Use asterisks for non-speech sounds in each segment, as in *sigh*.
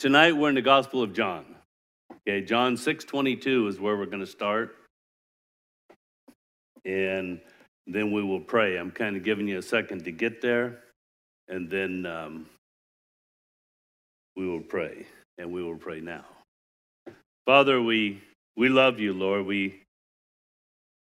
Tonight we're in the Gospel of John. Okay, John 6:22 is where we're going to start. And then we will pray. I'm kind of giving you a second to get there, and then um, we will pray, and we will pray now. Father, we we love you, Lord. We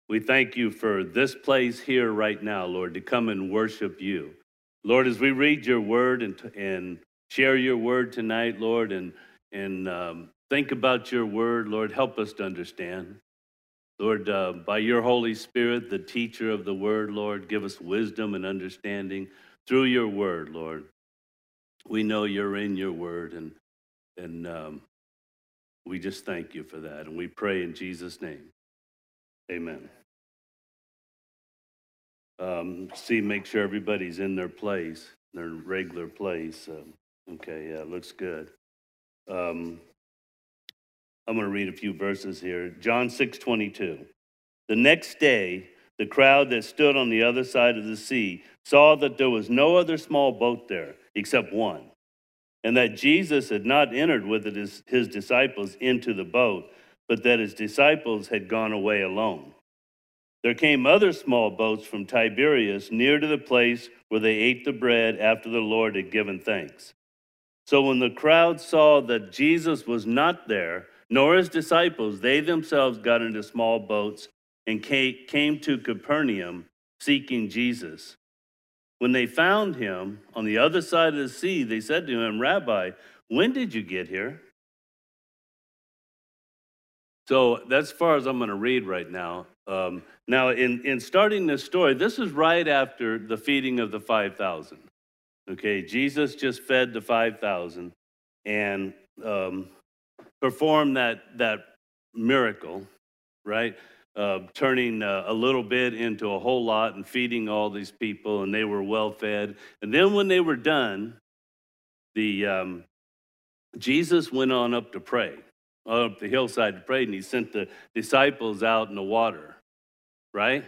we thank you for this place here right now, Lord, to come and worship you. Lord, as we read your word and, and share your word tonight, Lord, and, and um, think about your word, Lord, help us to understand. Lord, uh, by your Holy Spirit, the teacher of the word, Lord, give us wisdom and understanding through your word, Lord. We know you're in your word, and, and um, we just thank you for that. And we pray in Jesus' name. Amen. Um, see, make sure everybody's in their place, their regular place. Um, okay, yeah, looks good. Um, I'm going to read a few verses here. John 6 22. The next day, the crowd that stood on the other side of the sea saw that there was no other small boat there except one, and that Jesus had not entered with his, his disciples into the boat, but that his disciples had gone away alone. There came other small boats from Tiberias near to the place where they ate the bread after the Lord had given thanks. So when the crowd saw that Jesus was not there, nor his disciples, they themselves got into small boats and came to Capernaum seeking Jesus. When they found him on the other side of the sea, they said to him, Rabbi, when did you get here? So that's as far as I'm going to read right now. Um, now, in, in starting this story, this is right after the feeding of the 5,000. Okay, Jesus just fed the 5,000 and um, performed that, that miracle, right? Uh, turning uh, a little bit into a whole lot and feeding all these people, and they were well fed. And then when they were done, the um, Jesus went on up to pray up the hillside to pray, and he sent the disciples out in the water, right?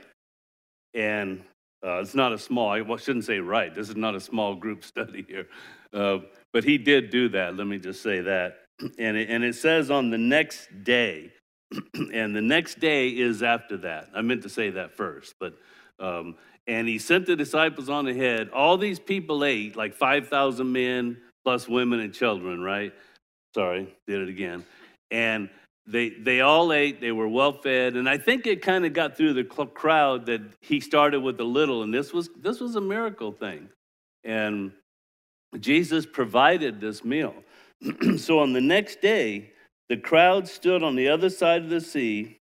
And uh, it's not a small, I shouldn't say right, this is not a small group *laughs* study here. Uh, but he did do that, let me just say that. *clears throat* And it, and it says on the next day, *clears throat* and the next day is after that. I meant to say that first, but um, and he sent the disciples on ahead. All these people ate, like 5,000 men plus women and children, right? Sorry, did it again and they they all ate they were well fed and i think it kind of got through the crowd that he started with a little and this was this was a miracle thing and jesus provided this meal *clears throat* so on the next day the crowd stood on the other side of the sea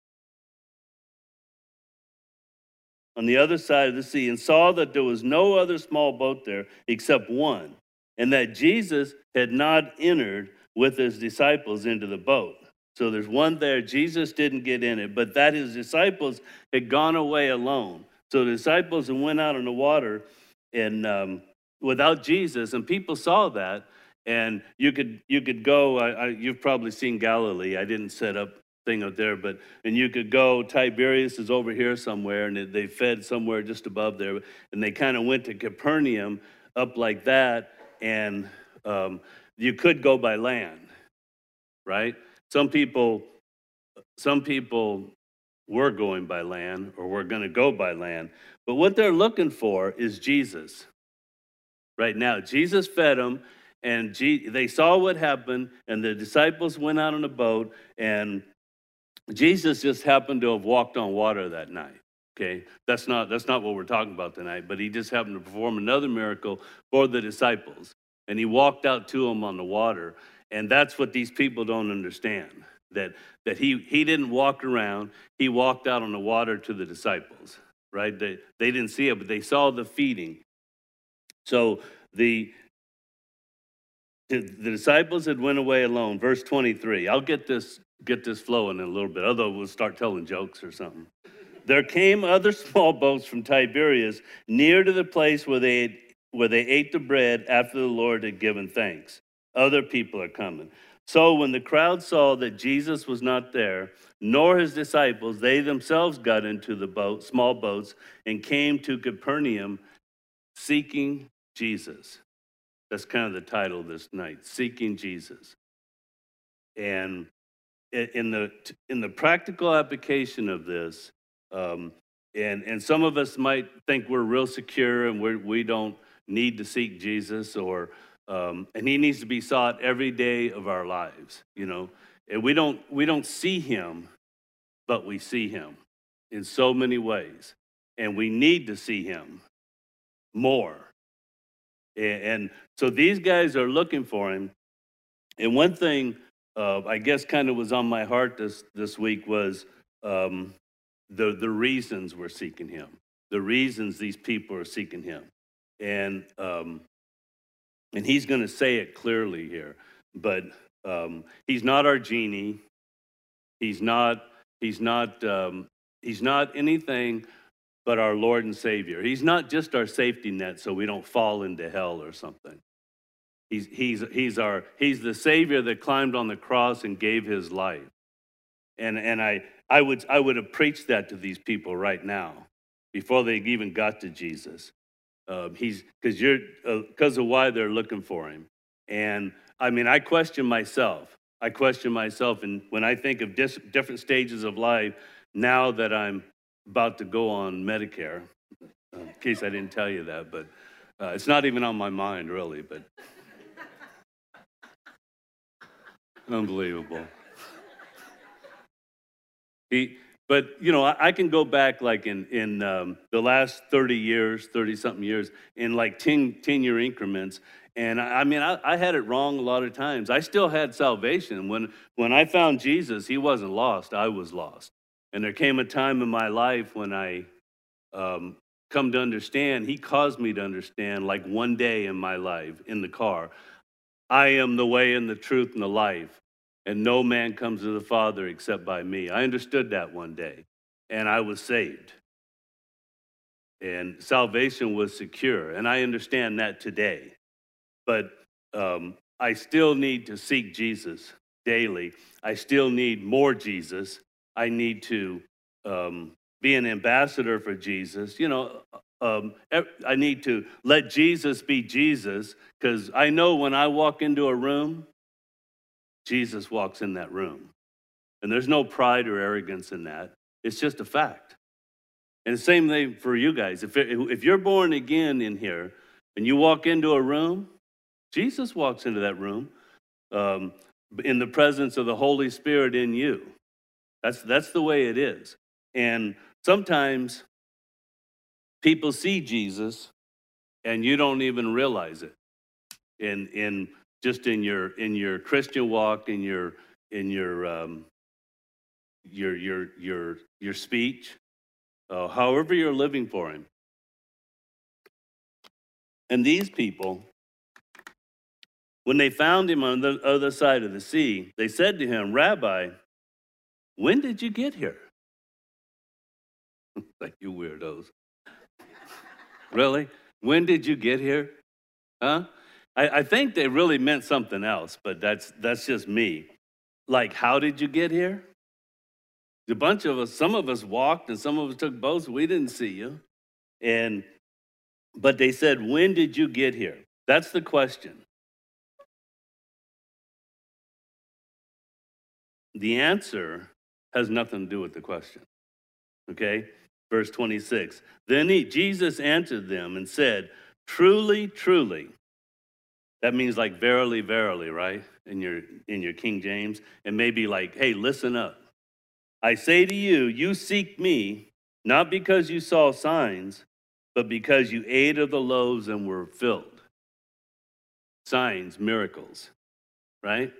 on the other side of the sea and saw that there was no other small boat there except one and that jesus had not entered with his disciples into the boat. So there's one there. Jesus didn't get in it, but that his disciples had gone away alone. So the disciples went out on the water and um, without Jesus, and people saw that. And you could you could go. I, I, you've probably seen Galilee. I didn't set up thing up there, but and you could go. Tiberias is over here somewhere, and they fed somewhere just above there. And they kind of went to Capernaum up like that, and um, you could go by land, right? Some people, some people were going by land or were going to go by land, but what they're looking for is Jesus. Right now, Jesus fed them, and they saw what happened, and the disciples went out on a boat, and Jesus just happened to have walked on water that night. Okay, that's not that's not what we're talking about tonight. But he just happened to perform another miracle for the disciples, and he walked out to them on the water. And that's what these people don't understand that, that he, he didn't walk around, he walked out on the water to the disciples, right? They, they didn't see it, but they saw the feeding. So the, the disciples had went away alone. Verse 23. I'll get this, get this flowing in a little bit, although we'll start telling jokes or something. There came other *laughs* small boats from Tiberias near to the place where they had where they ate the bread after the Lord had given thanks. Other people are coming. So when the crowd saw that Jesus was not there, nor his disciples, they themselves got into the boat, small boats, and came to Capernaum seeking Jesus. That's kind of the title this night, Seeking Jesus. And in the, in the practical application of this, um, and, and some of us might think we're real secure and we're, we don't need to seek Jesus, or, um, and he needs to be sought every day of our lives, you know. And we don't, we don't see him, but we see him in so many ways. And we need to see him more. And, and so these guys are looking for him. And one thing uh, I guess kind of was on my heart this, this week was um, the, the reasons we're seeking him, the reasons these people are seeking him. And, um, and he's going to say it clearly here, but um, he's not our genie. He's not, he's not, um, he's not anything but our Lord and Savior. He's not just our safety net so we don't fall into hell or something. He's, he's, he's, our, he's the Savior that climbed on the cross and gave his life. And, and I, I, would, I would have preached that to these people right now before they even got to Jesus. Uh, he's because you're because uh, of why they're looking for him. And I mean, I question myself. I question myself, and when I think of dis- different stages of life, now that I'm about to go on Medicare, uh, in case I didn't tell you that, but uh, it's not even on my mind really. But Unbelievable. He, but you know, I, I, can go back like in in um, the last 30 years, 30 something years, in like 10, 10 year increments. And I, mean, I, I, had it wrong a lot of times. I still had salvation. When when I found Jesus, He wasn't lost. I was lost. And there came a time in my life when I um, come to understand. He caused me to understand. Like one day in my life in the car, I am the way and the truth and the life, and no man comes to the Father except by me. I understood that one day, and I was saved. And salvation was secure, and I understand that today. But um, I still need to seek Jesus daily. I still need more Jesus. I need to um, be an ambassador for Jesus. You know, um, I need to let Jesus be Jesus because I know when I walk into a room, Jesus walks in that room. And there's no pride or arrogance in that. It's just a fact. And the same thing for you guys. If, if you're born again in here and you walk into a room, Jesus walks into that room um, in the presence of the Holy Spirit in you. That's, that's the way it is. And sometimes People see Jesus and you don't even realize it. In, in just in your in your Christian walk, in your in your um, your your your your speech, uh, however you're living for Him. And these people, when they found him on the other side of the sea, they said to him, Rabbi, when did you get here? *laughs* like you weirdos. *laughs* Really? When did you get here? Huh? I, I think they really meant something else, but that's, that's just me. Like, how did you get here? A bunch of us, some of us walked and some of us took boats. We didn't see you. And, but they said, when did you get here? That's the question. The answer has nothing to do with the question. Okay? Verse 26. Then he, Jesus answered them and said, Truly, truly. That means like verily, verily, right? In your in your King James. And maybe like, hey, listen up. I say to you, you seek me, not because you saw signs, but because you ate of the loaves and were filled. Signs, miracles, right?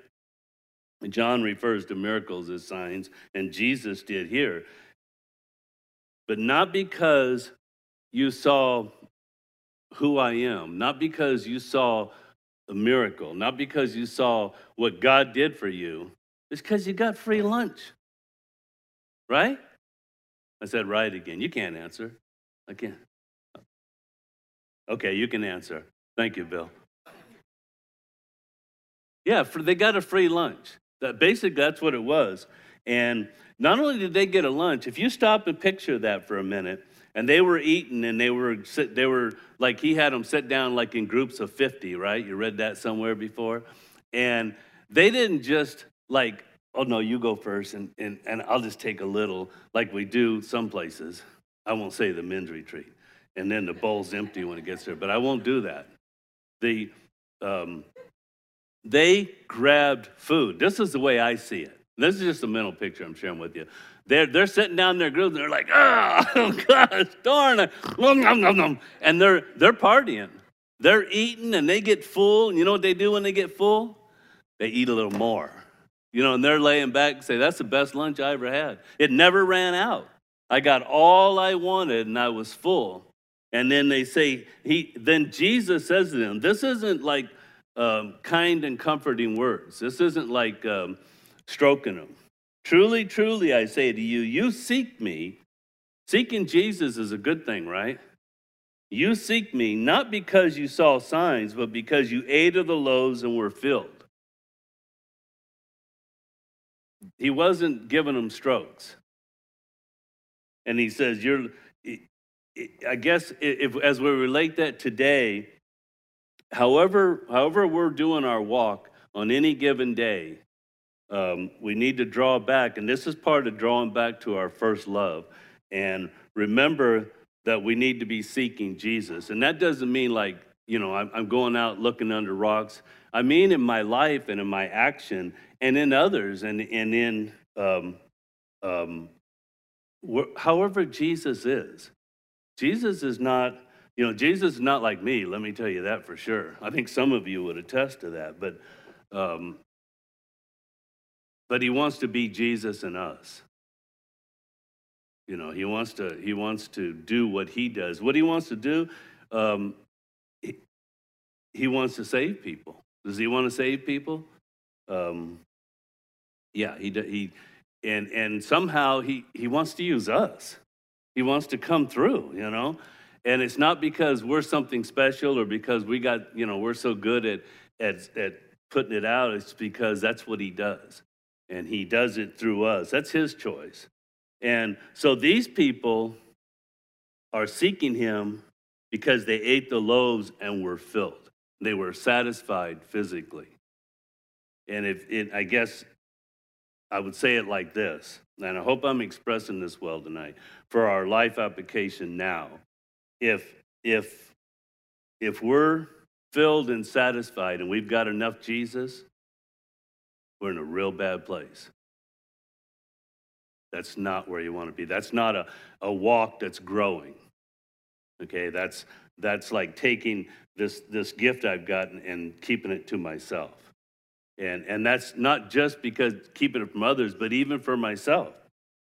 John refers to miracles as signs, and Jesus did here but not because you saw who I am, not because you saw a miracle, not because you saw what God did for you. It's because you got free lunch. Right? I said, right again. You can't answer. I can't. Okay, you can answer. Thank you, Bill. Yeah, for, they got a free lunch. That basically that's what it was. And not only did they get a lunch, if you stop and picture that for a minute, and they were eating and they were they were like he had them sit down like in groups of 50, right? You read that somewhere before. And they didn't just like, oh no, you go first, and, and, and I'll just take a little, like we do some places. I won't say the men's retreat. And then the bowl's empty when it gets there, but I won't do that. The, um, they grabbed food. This is the way I see it. This is just a mental picture I'm sharing with you. They're, they're sitting down their grilling, and they're like, *laughs* oh, gosh, darn it. And they're, they're partying. They're eating and they get full. And you know what they do when they get full? They eat a little more. You know, and they're laying back and say, that's the best lunch I ever had. It never ran out. I got all I wanted and I was full. And then they say, he, then Jesus says to them, this isn't like um, kind and comforting words. This isn't like um, stroking them. Truly, truly, I say to you, you seek me. Seeking Jesus is a good thing, right? You seek me not because you saw signs, but because you ate of the loaves and were filled. He wasn't giving them strokes. And he says, You're, I guess, if, as we relate that today, however, however we're doing our walk on any given day, um, we need to draw back. And this is part of drawing back to our first love. And remember that we need to be seeking Jesus. And that doesn't mean like, you know, I'm, I'm going out looking under rocks. I mean, in my life and in my action and in others and, and in um, um, however Jesus is. Jesus is not, you know, Jesus is not like me, let me tell you that for sure. I think some of you would attest to that, but um, but he wants to be Jesus in us. You know, he wants to he wants to do what he does. What he wants to do, um, he, he wants to save people. Does he want to save people? Um, yeah, he does he and and somehow he he wants to use us. He wants to come through. You know, and it's not because we're something special or because we got you know we're so good at at at putting it out. It's because that's what he does, and he does it through us. That's his choice. And so these people are seeking him because they ate the loaves and were filled. They were satisfied physically. And if it, I guess I would say it like this, and I hope I'm expressing this well tonight. For our life application now, if if if we're filled and satisfied and we've got enough Jesus, we're in a real bad place. That's not where you want to be. That's not a, a walk that's growing. Okay, that's that's like taking this this gift I've gotten and keeping it to myself. And and that's not just because keeping it from others, but even for myself.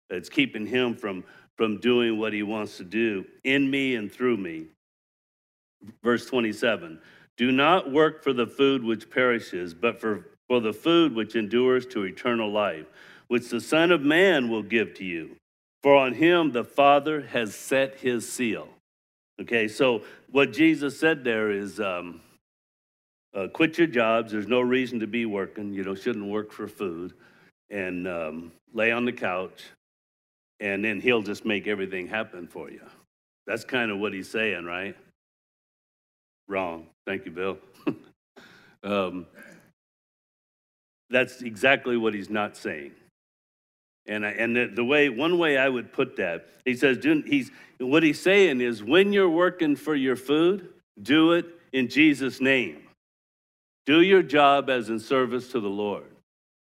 It's keeping him from from doing what he wants to do in me and through me. Verse 27. Do not work for the food which perishes, but for, for the food which endures to eternal life which the Son of Man will give to you. For on him the Father has set his seal. Okay, so what Jesus said there is um, uh, quit your jobs. There's no reason to be working. You know, shouldn't work for food. And um, lay on the couch, and then he'll just make everything happen for you. That's kind of what he's saying, right? Wrong. Thank you, Bill. *laughs* um, that's exactly what he's not saying. And, I, and the, the, way, one way I would put that, he says, he's, what he's saying is when you're working for your food, do it in Jesus' name. Do your job as in service to the Lord.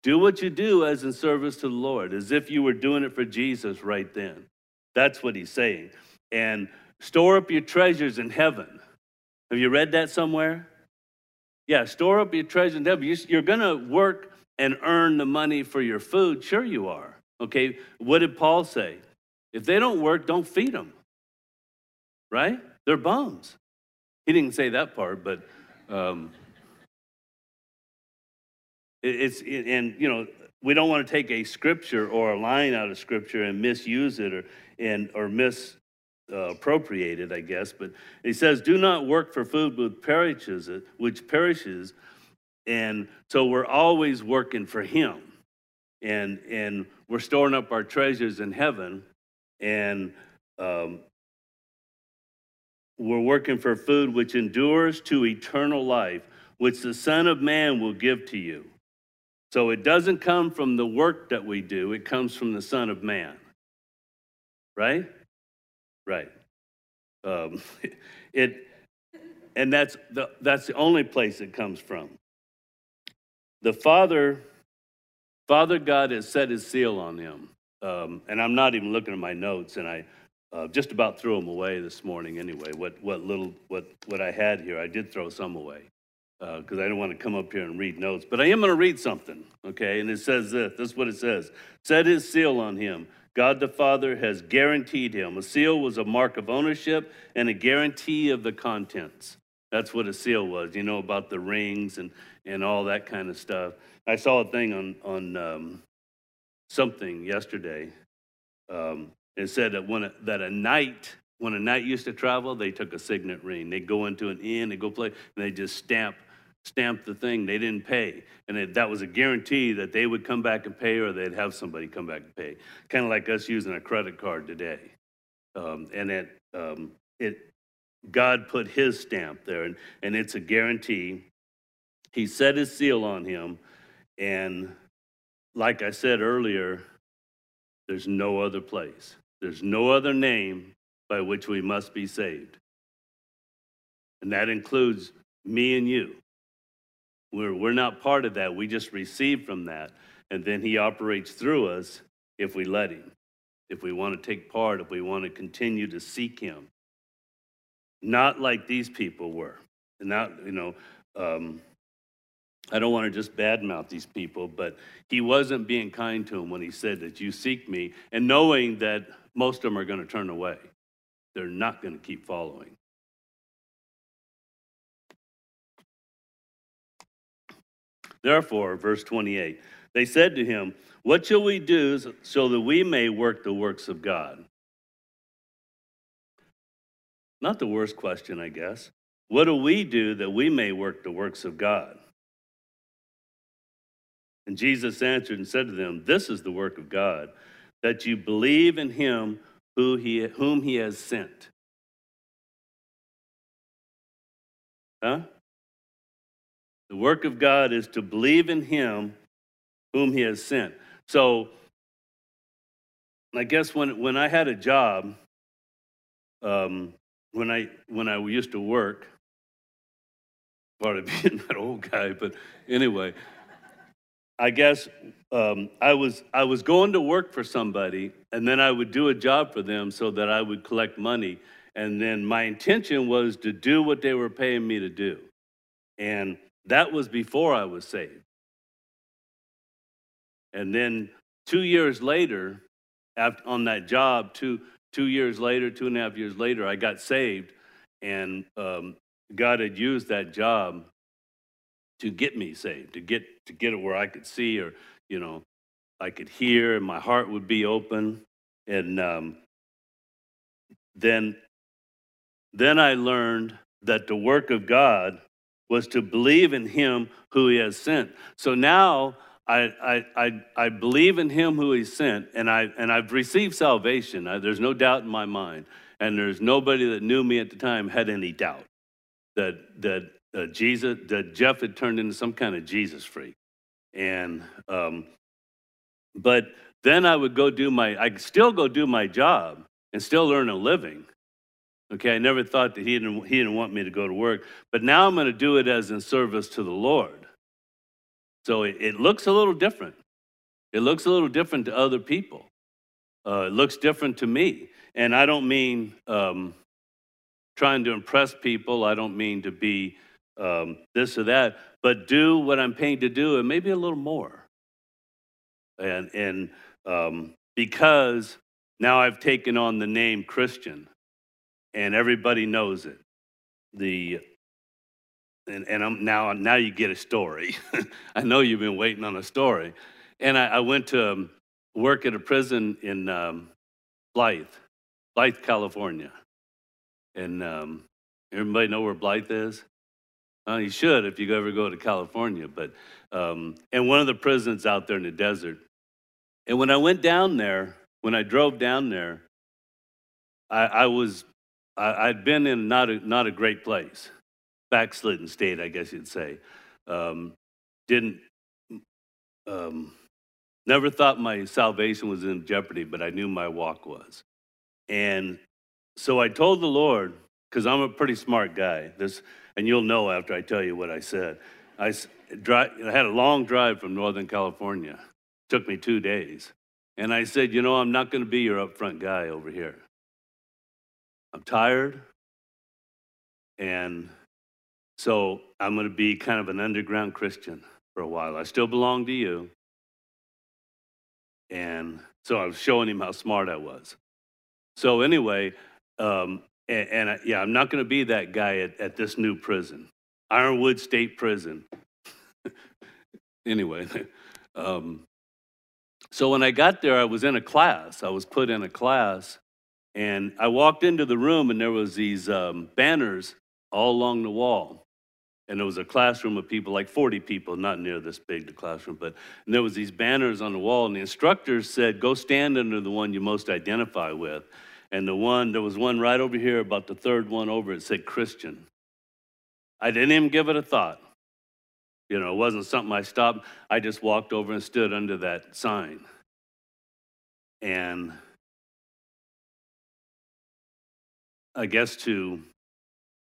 Do what you do as in service to the Lord, as if you were doing it for Jesus right then. That's what he's saying. And store up your treasures in heaven. Have you read that somewhere? Yeah, store up your treasures in heaven. You're going to work and earn the money for your food. Sure, you are. Okay, what did Paul say? If they don't work, don't feed them. Right? They're bums. He didn't say that part, but um, it's, and you know, we don't want to take a scripture or a line out of scripture and misuse it or, and, or misappropriate uh, it, I guess. But he says, do not work for food which perishes, which perishes. And so we're always working for him and and we're storing up our treasures in heaven, and um, we're working for food which endures to eternal life, which the Son of Man will give to you. So it doesn't come from the work that we do, it comes from the Son of Man. Right? Right. Um, *laughs* it, and that's the, that's the only place it comes from. The Father, Father God has set his seal on him. Um, and I'm not even looking at my notes, and I uh, just about threw them away this morning anyway. What, what little, what, what I had here, I did throw some away because uh, I don't want to come up here and read notes. But I am going to read something, okay? And it says this this is what it says Set his seal on him. God the Father has guaranteed him. A seal was a mark of ownership and a guarantee of the contents. That's what a seal was, you know, about the rings and, and all that kind of stuff. I saw a thing on, on um, something yesterday. Um, it said that when a, that a knight, when a knight used to travel, they took a signet ring. They'd go into an inn, they go play, and they just stamp stamp the thing. They didn't pay, and it, that was a guarantee that they would come back and pay, or they'd have somebody come back and pay. Kind of like us using a credit card today, um, and it um, it God put His stamp there, and, and it's a guarantee. He set His seal on him, and like I said earlier, there's no other place. There's no other name by which we must be saved. And that includes me and you. We're, we're not part of that. We just receive from that. And then He operates through us if we let Him, if we want to take part, if we want to continue to seek Him. Not like these people were. And not, you know, um, I don't want to just badmouth these people, but he wasn't being kind to them when he said that you seek me, and knowing that most of them are going to turn away. They're not going to keep following. Therefore, verse 28, they said to him, What shall we do so that we may work the works of God? Not the worst question, I guess. What do we do that we may work the works of God? And Jesus answered and said to them, This is the work of God, that you believe in him who he, whom he has sent. Huh? The work of God is to believe in him whom he has sent. So, I guess when, when I had a job, um, when I when I used to work, part of being that old guy, but anyway, I guess um, I was I was going to work for somebody, and then I would do a job for them so that I would collect money, and then my intention was to do what they were paying me to do, and that was before I was saved. And then two years later, after, on that job, two two years later, two and a half years later, I got saved, and um, God had used that job to get me saved, to get to get it where I could see or you know I could hear and my heart would be open. And um, then then I learned that the work of God was to believe in Him who He has sent. So now I, I, I, I believe in Him who He sent, and, I, and I've received salvation. I, there's no doubt in my mind. And there's nobody that knew me at the time had any doubt that, that uh, Jesus, Jeff had turned into some kind of Jesus freak. And, um, but then I would go do my, I still go do my job and still earn a living. Okay, I never thought that he didn't, he didn't want me to go to work, but now I'm going to do it as in service to the Lord. So it, it looks a little different. It looks a little different to other people. Uh, it looks different to me. And I don't mean um, trying to impress people, I don't mean to be um, this or that, but do what I'm paying to do and maybe a little more. And, and um, because now I've taken on the name Christian and everybody knows it. The and, and I'm now now you get a story. *laughs* I know you've been waiting on a story. And I, I went to um, work at a prison in um, Blythe, Blythe, California. And um, everybody know where Blythe is? Uh, you should if you ever go to California. But um, and one of the prisons out there in the desert. And when I went down there, when I drove down there, I, I was I, had been in not a not a great place, backslidden state, I guess you'd say. Um, didn't um, never thought my salvation was in jeopardy, but I knew my walk was. And so I told the Lord, because I'm a pretty smart guy, this, and you'll know after I tell you what I said. I, I had a long drive from Northern California. It took me two days. And I said, You know, I'm not going to be your upfront guy over here. I'm tired. And so I'm going to be kind of an underground Christian for a while. I still belong to you. And so I was showing him how smart I was. So, anyway, um, and, and I, yeah, I'm not going to be that guy at, at this new prison, Ironwood State Prison. *laughs* anyway, *laughs* um, so when I got there, I was in a class. I was put in a class, and I walked into the room, and there was these um, banners all along the wall and there was a classroom of people, like 40 people, not near this big, the classroom, but and there was these banners on the wall, and the instructors said, go stand under the one you most identify with. And the one, there was one right over here, about the third one over, it said Christian. I didn't even give it a thought. You know, it wasn't something I stopped. I just walked over and stood under that sign. And I guess to,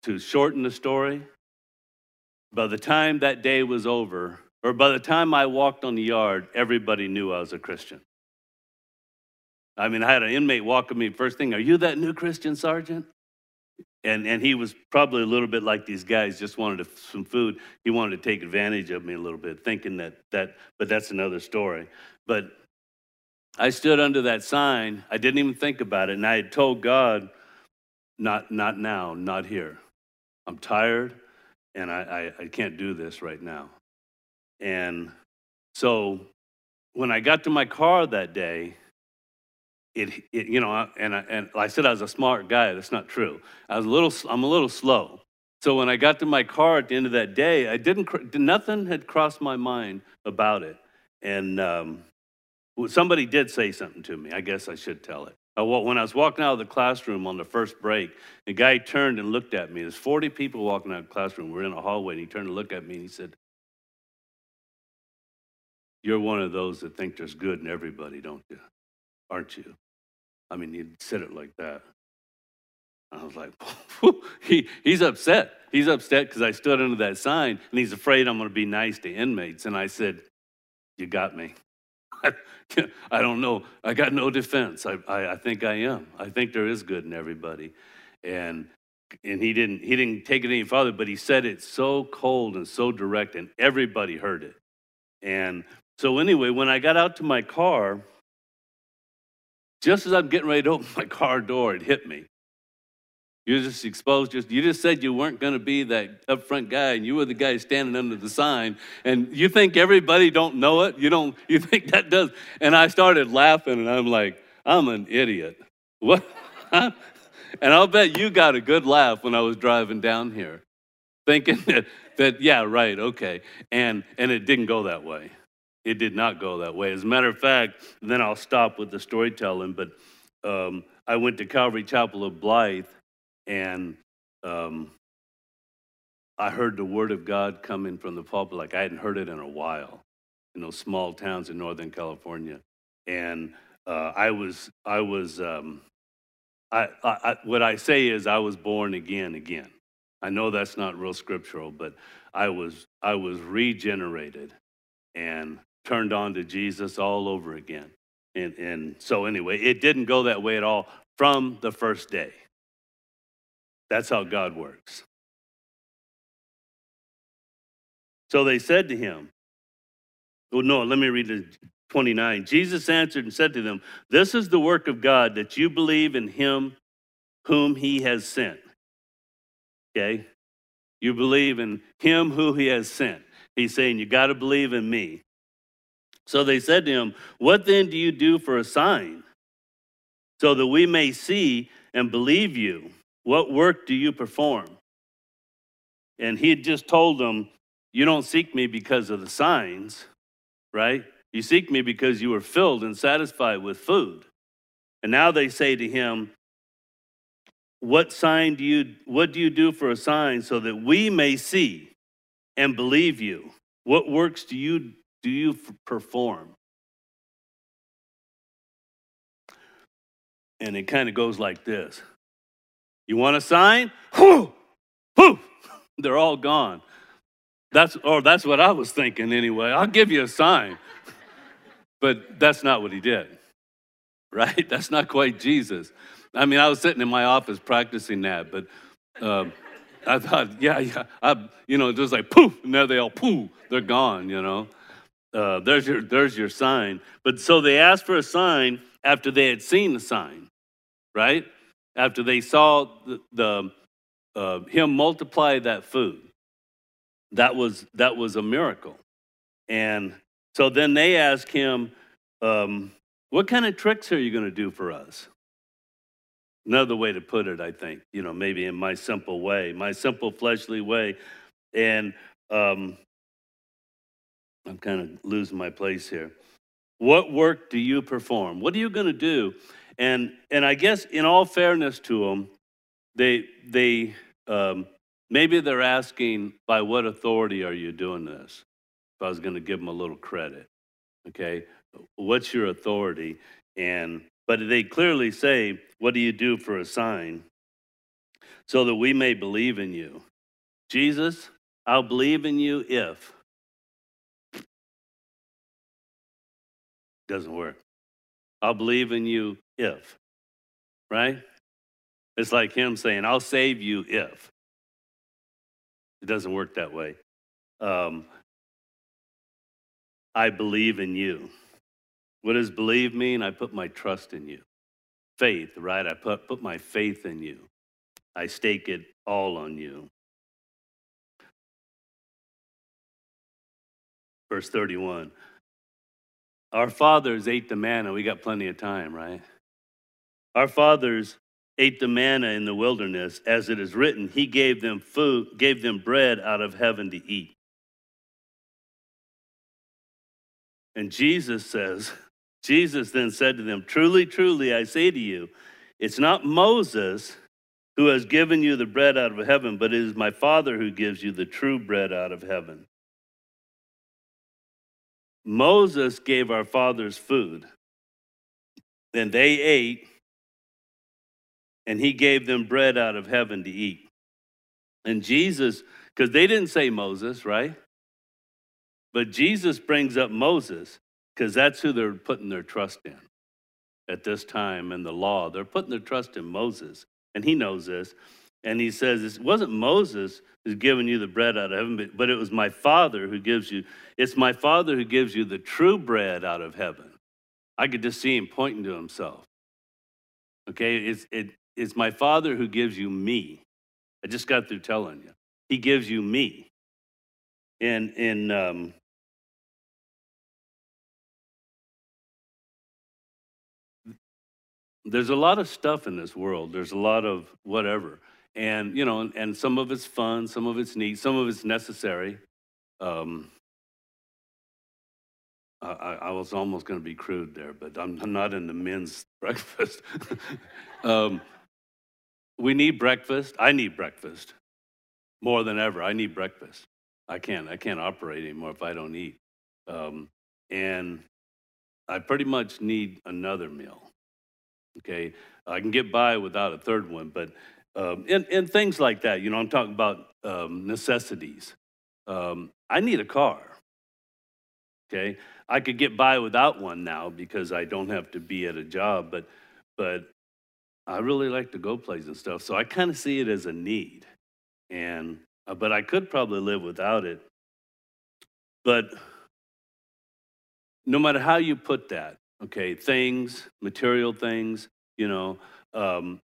to shorten the story, by the time that day was over, or by the time I walked on the yard, everybody knew I was a Christian. I mean, I had an inmate walk at me first thing, Are you that new Christian sergeant? And, and he was probably a little bit like these guys, just wanted some food. He wanted to take advantage of me a little bit, thinking that, that, but that's another story. But I stood under that sign. I didn't even think about it. And I had told God, not, not now, not here. I'm tired and I, I, I can't do this right now. And so when I got to my car that day, it, it, you know, and I, and I said I was a smart guy. That's not true. I was a little, I'm a little slow. So when I got to my car at the end of that day, I didn't, nothing had crossed my mind about it. And um, somebody did say something to me. I guess I should tell it. When I was walking out of the classroom on the first break, the guy turned and looked at me. There's 40 people walking out of the classroom. We're in a hallway, and he turned and looked at me and he said, You're one of those that think there's good in everybody, don't you? Aren't you? I mean, he said it like that. I was like, *laughs* he, he's upset. He's upset because I stood under that sign and he's afraid I'm going to be nice to inmates. And I said, You got me. *laughs* I don't know. I got no defense. I, I, I, think I am. I think there is good in everybody. And and he didn't he didn't take it any farther, but he said it so cold and so direct, and everybody heard it. And so anyway, when I got out to my car, just as I'm getting ready to open *laughs* my car door, it hit me. You just exposed just you just said you weren't going to be that upfront guy and you were the guy standing under the sign and you think everybody don't know it? You don't *laughs* you think that does and I started laughing and I'm like I'm an idiot. *laughs* What? And I'll bet you got a good laugh when I was driving down here thinking that that yeah right okay and and it didn't go that way it did not go that way as a matter of fact then I'll stop with the storytelling but um, I went to Calvary Chapel of Blythe and um, I heard the word of God coming from the pulpit like I hadn't heard it in a while in those small towns in Northern California. And uh, I was, I was, um, I, I, what I say is I was born again, again. I know that's not real scriptural, but I was, I was regenerated and turned on to Jesus all over again. And, and so, anyway, it didn't go that way at all from the first day. That's how God works. So they said to him, Oh, no, let me read the 29. Jesus answered and said to them, This is the work of God, that you believe in him whom he has sent. Okay? You believe in him who he has sent. He's saying, You got to believe in me. So they said to him, What then do you do for a sign? So that we may see and believe you. What work do you perform? And he had just told them, You don't seek me because of the signs, right? You seek me because you are filled and satisfied with food. And now they say to him, What sign do you what do you do for a sign so that we may see and believe you? What works do you do you perform? And it kind of goes like this You want a sign? Whoo! Whoo! *laughs* They're all gone. That's, or that's what I was thinking anyway. I'll give you a sign. *laughs* But that's not what he did, *laughs* right? That's not quite Jesus. I mean, I was sitting in my office practicing that, but um, I thought, yeah, yeah, I, you know, just like poof, and there they all poof, they're gone, you know. Uh, there's your there's your sign. But so they asked for a sign after they had seen the sign, right? After they saw the, the uh, him multiply that food, that was that was a miracle. And so then they ask him, um, "What kind of tricks are you going to do for us?" Another way to put it, I think, you know, maybe in my simple way, my simple fleshly way, and um, I'm kind of losing my place here. What work do you perform? What are you going to do? And and I guess in all fairness to them, they they um, maybe they're asking by what authority are you doing this? If I was going to give them a little credit, okay, what's your authority? And but they clearly say, what do you do for a sign? So that we may believe in you. Jesus, I'll believe in you if Doesn't work. I'll believe in you if, right? It's like him saying, I'll save you if. It doesn't work that way. Um, I believe in you. What does believe mean? I put my trust in you. Faith, right? I put, put my faith in you. I stake it all on you. Verse 31 our fathers ate the manna. We got plenty of time, right? Our fathers ate the manna in the wilderness, as it is written, He gave them food, gave them bread out of heaven to eat. And Jesus says, Jesus then said to them, Truly, truly, I say to you, it's not Moses who has given you the bread out of heaven, but it is my Father who gives you the true bread out of heaven. Moses gave our fathers food, and they ate, and he gave them bread out of heaven to eat. And Jesus, because they didn't say Moses, right? But Jesus brings up Moses because that's who they're putting their trust in at this time in the law. They're putting their trust in Moses, and he knows this. And he says, It wasn't Moses who's giving you the bread out of heaven, but it was my Father who gives you, it's my Father who gives you the true bread out of heaven. I could just see him pointing to himself. Okay, it's, it, it's my Father who gives you me. I just got through telling you. He gives you me. And in um, there's a lot of stuff in this world. There's a lot of whatever and you know, and some of it's fun, some of it's neat, some of it's necessary. Um, I, I was almost going to be crude there, but I'm, not in the men's *laughs* breakfast. um, we need breakfast. I need breakfast more than ever. I need breakfast. I can't. I can't operate anymore if I don't eat. Um, and I pretty much need another meal. Okay, I can get by without a third one, but um, and, and things like that. You know, I'm talking about um, necessities. Um, I need a car. Okay, I could get by without one now because I don't have to be at a job, but but I really like to go places and stuff. So I kind of see it as a need, and uh, but I could probably live without it. But no matter how you put that, okay, things, material things, you know, um,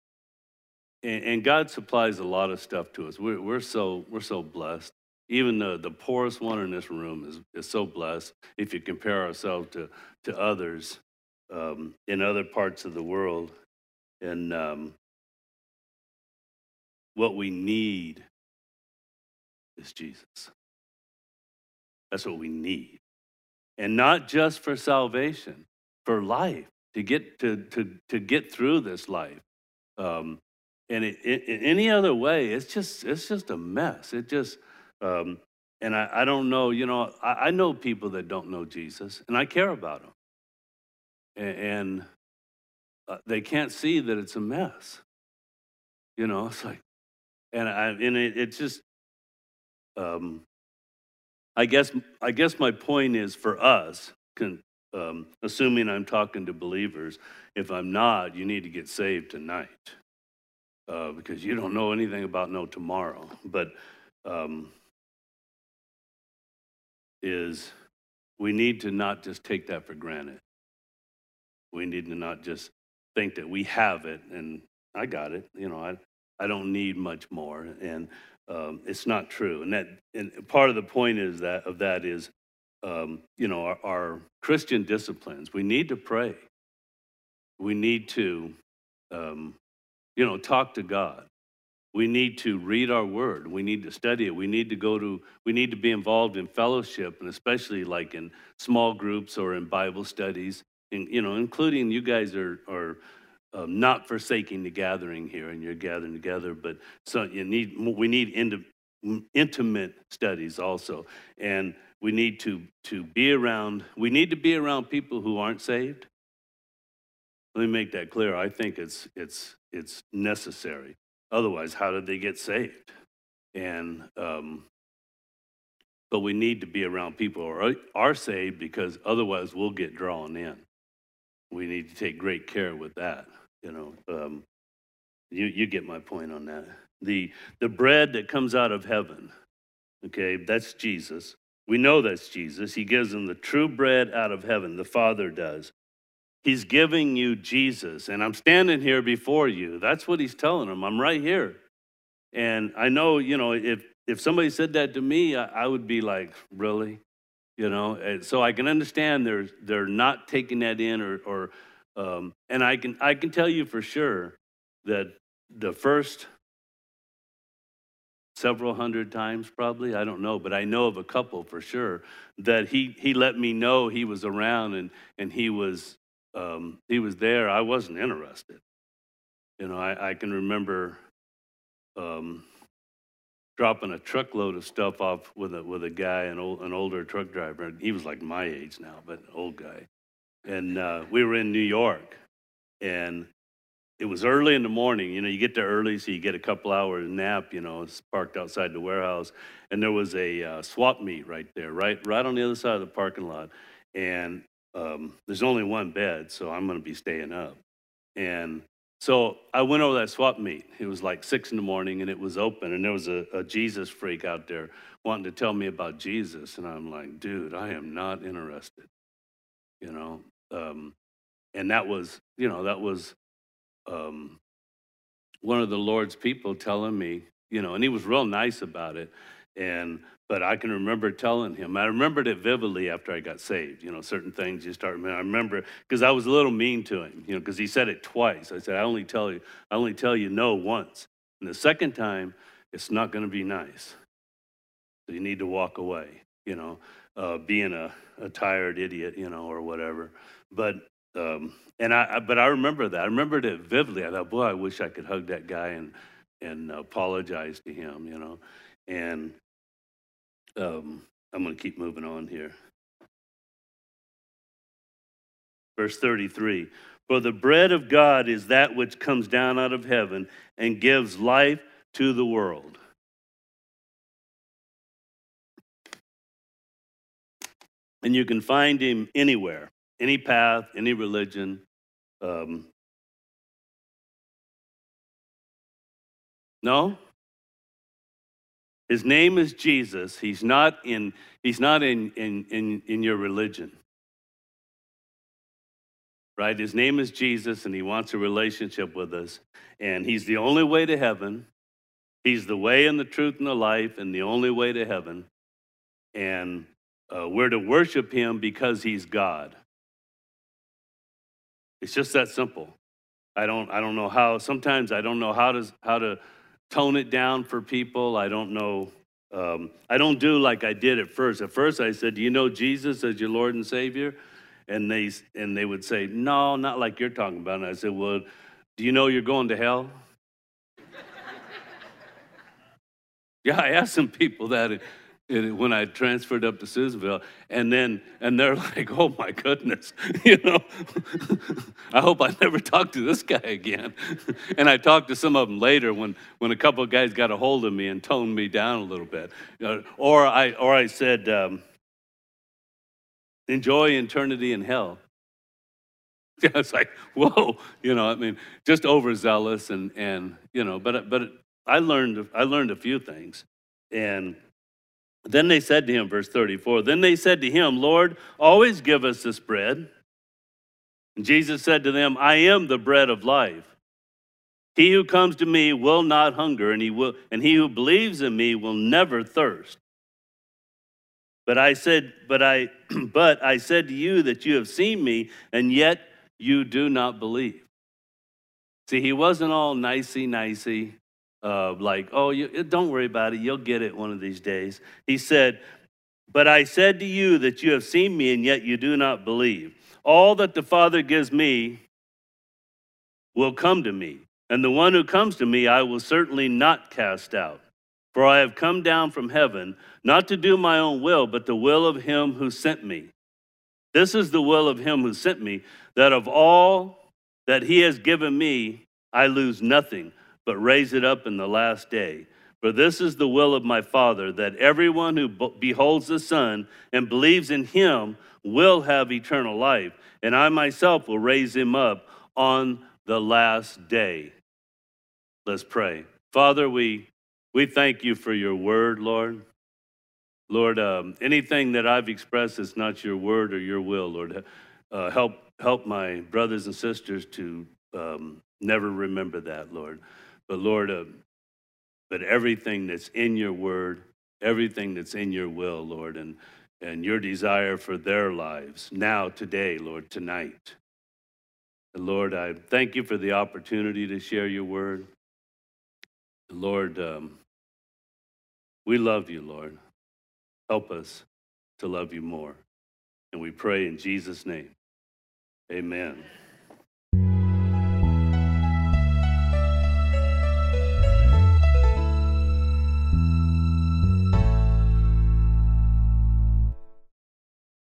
and, and, God supplies a lot of stuff to us. We're, we're, so, we're so blessed. Even the, the poorest one in this room is, is so blessed if you compare ourselves to, to others um, in other parts of the world. And um, what we need is Jesus. That's what we need. And not just for salvation, for life, to get, to, to, to get through this life. Um, and it, it, in any other way, it's just it's just a mess. It just um, and I, I don't know, you know, I, I know people that don't know Jesus, and I care about them. And, and uh, they can't see that it's a mess. You know, it's like, and I, and it, it's just, um, I guess, I guess my point is for us, can, um, assuming I'm talking to believers, if I'm not, you need to get saved tonight uh, because you don't know anything about no tomorrow. But um, is we need to not just take that for granted. We need to not just think that we have it and I got it. You know, I I don't need much more, and um, it's not true. And that and part of the point is that of that is, um, you know, our, our, Christian disciplines. We need to pray. We need to, um, you know, talk to God. We need to read our word. We need to study it. We need to go to, we need to be involved in fellowship and especially like in small groups or in Bible studies. And, you know, including you guys are, are um, not forsaking the gathering here and you're gathering together, but so you need, we need intimate studies also. And we need to, to be around, we need to be around people who aren't saved. Let me make that clear. I think it's, it's, it's necessary. Otherwise, how did they get saved? And um, but we need to be around people who are, are saved because otherwise we'll get drawn in. We need to take great care with that. You know, um, you you get my point on that. The the bread that comes out of heaven, okay, that's Jesus. We know that's Jesus. He gives them the true bread out of heaven. The Father does. He's giving you Jesus, and I'm standing here before you. That's what he's telling them. I'm right here. And I know, you know, if if somebody said that to me, I, I would be like, really? You know, and so I can understand they're they're not taking that in or or um, and I can I can tell you for sure that the first several hundred times probably i don't know but i know of a couple for sure that he he let me know he was around and and he was um, he was there, I wasn't interested. You know, I, I can remember um, dropping a truckload of stuff off with a with a guy, an old an older truck driver. He was like my age now, but old guy. And uh, we were in New York, and it was early in the morning. You know, you get there early, so you get a couple hours nap. You know, it's parked outside the warehouse, and there was a uh, swap meet right there, right right on the other side of the parking lot. And um, there's only one bed, so I'm going to be staying up. And so I went over that swap meet. It was like six in the morning and it was open, and there was a, a Jesus freak out there wanting to tell me about Jesus. And I'm like, dude, I am not interested. You know? Um, and that was, you know, that was um, one of the Lord's people telling me, you know, and he was real nice about it. And but I can remember telling him. I remembered it vividly after I got saved. You know, certain things you start. I remember because I was a little mean to him. You know, because he said it twice. I said, "I only tell you, I only tell you no once." And the second time, it's not going to be nice. So you need to walk away. You know, uh, being a, a tired idiot. You know, or whatever. But um, and I, but I remember that. I remembered it vividly. I thought, boy, I wish I could hug that guy and and apologize to him. You know, and um, I'm going to keep moving on here. Verse 33 For the bread of God is that which comes down out of heaven and gives life to the world. And you can find him anywhere, any path, any religion. Um, no? His name is Jesus. He's not in, he's not in, in, in, in your religion. Right? His name is Jesus, and he wants a relationship with us. And he's the only way to heaven. He's the way and the truth and the life, and the only way to heaven. And uh, we're to worship him because he's God. It's just that simple. I don't, I don't know how, sometimes I don't know how to, how to tone it down for people. I don't know. Um, I don't do like I did at first. At first, I said, "Do you know Jesus as your Lord and Savior?" And they and they would say, "No, not like you're talking about." And I said, "Well, do you know you're going to hell?" *laughs* yeah, I asked some people that. When I transferred up to Susanville, and then and they're *laughs* like, "Oh my goodness," *laughs* you know. *laughs* I hope I never talk to this guy again. and I talked to some of them later when when a couple of guys got a hold of me and toned me down a little bit, uh, or I or I said, um, "Enjoy eternity in hell." Yeah, it's like, whoa, you know. I mean, just overzealous and and you know. But but I learned I learned a few things, and then they said to him, verse 34, then they said to him, Lord, always give us this bread. And Jesus said to them, I am the bread of life. He who comes to me will not hunger, and he, will, and he who believes in me will never thirst. But I said, but I, *clears throat* but I said to you that you have seen me, and yet you do not believe. See, he wasn't all nicey nicey uh, like, oh, you, don't worry about it. You'll get it one of these days. He said, But I said to you that you have seen me, and yet you do not believe. All that the Father gives me will come to me, and the one who comes to me I will certainly not cast out. For I have come down from heaven, not to do my own will, but the will of him who sent me. This is the will of him who sent me, that of all that he has given me, I lose nothing but raise it up in the last day. For this is the will of my Father, that everyone who beholds the Son and believes in him will have eternal life, and I myself will raise him up on the last day. Let's pray. Father, we, we thank you for your word, Lord. Lord, um, anything that I've expressed is not your word or your will, Lord. Uh, help, help my brothers and sisters to um, never remember that, Lord. But Lord, uh, but everything that's in your word, everything that's in your will, Lord, and, and your desire for their lives now, today, Lord, tonight. And Lord, I thank you for the opportunity to share your word. Lord, um, we love you, Lord. Help us to love you more. And we pray in Jesus' name. Amen.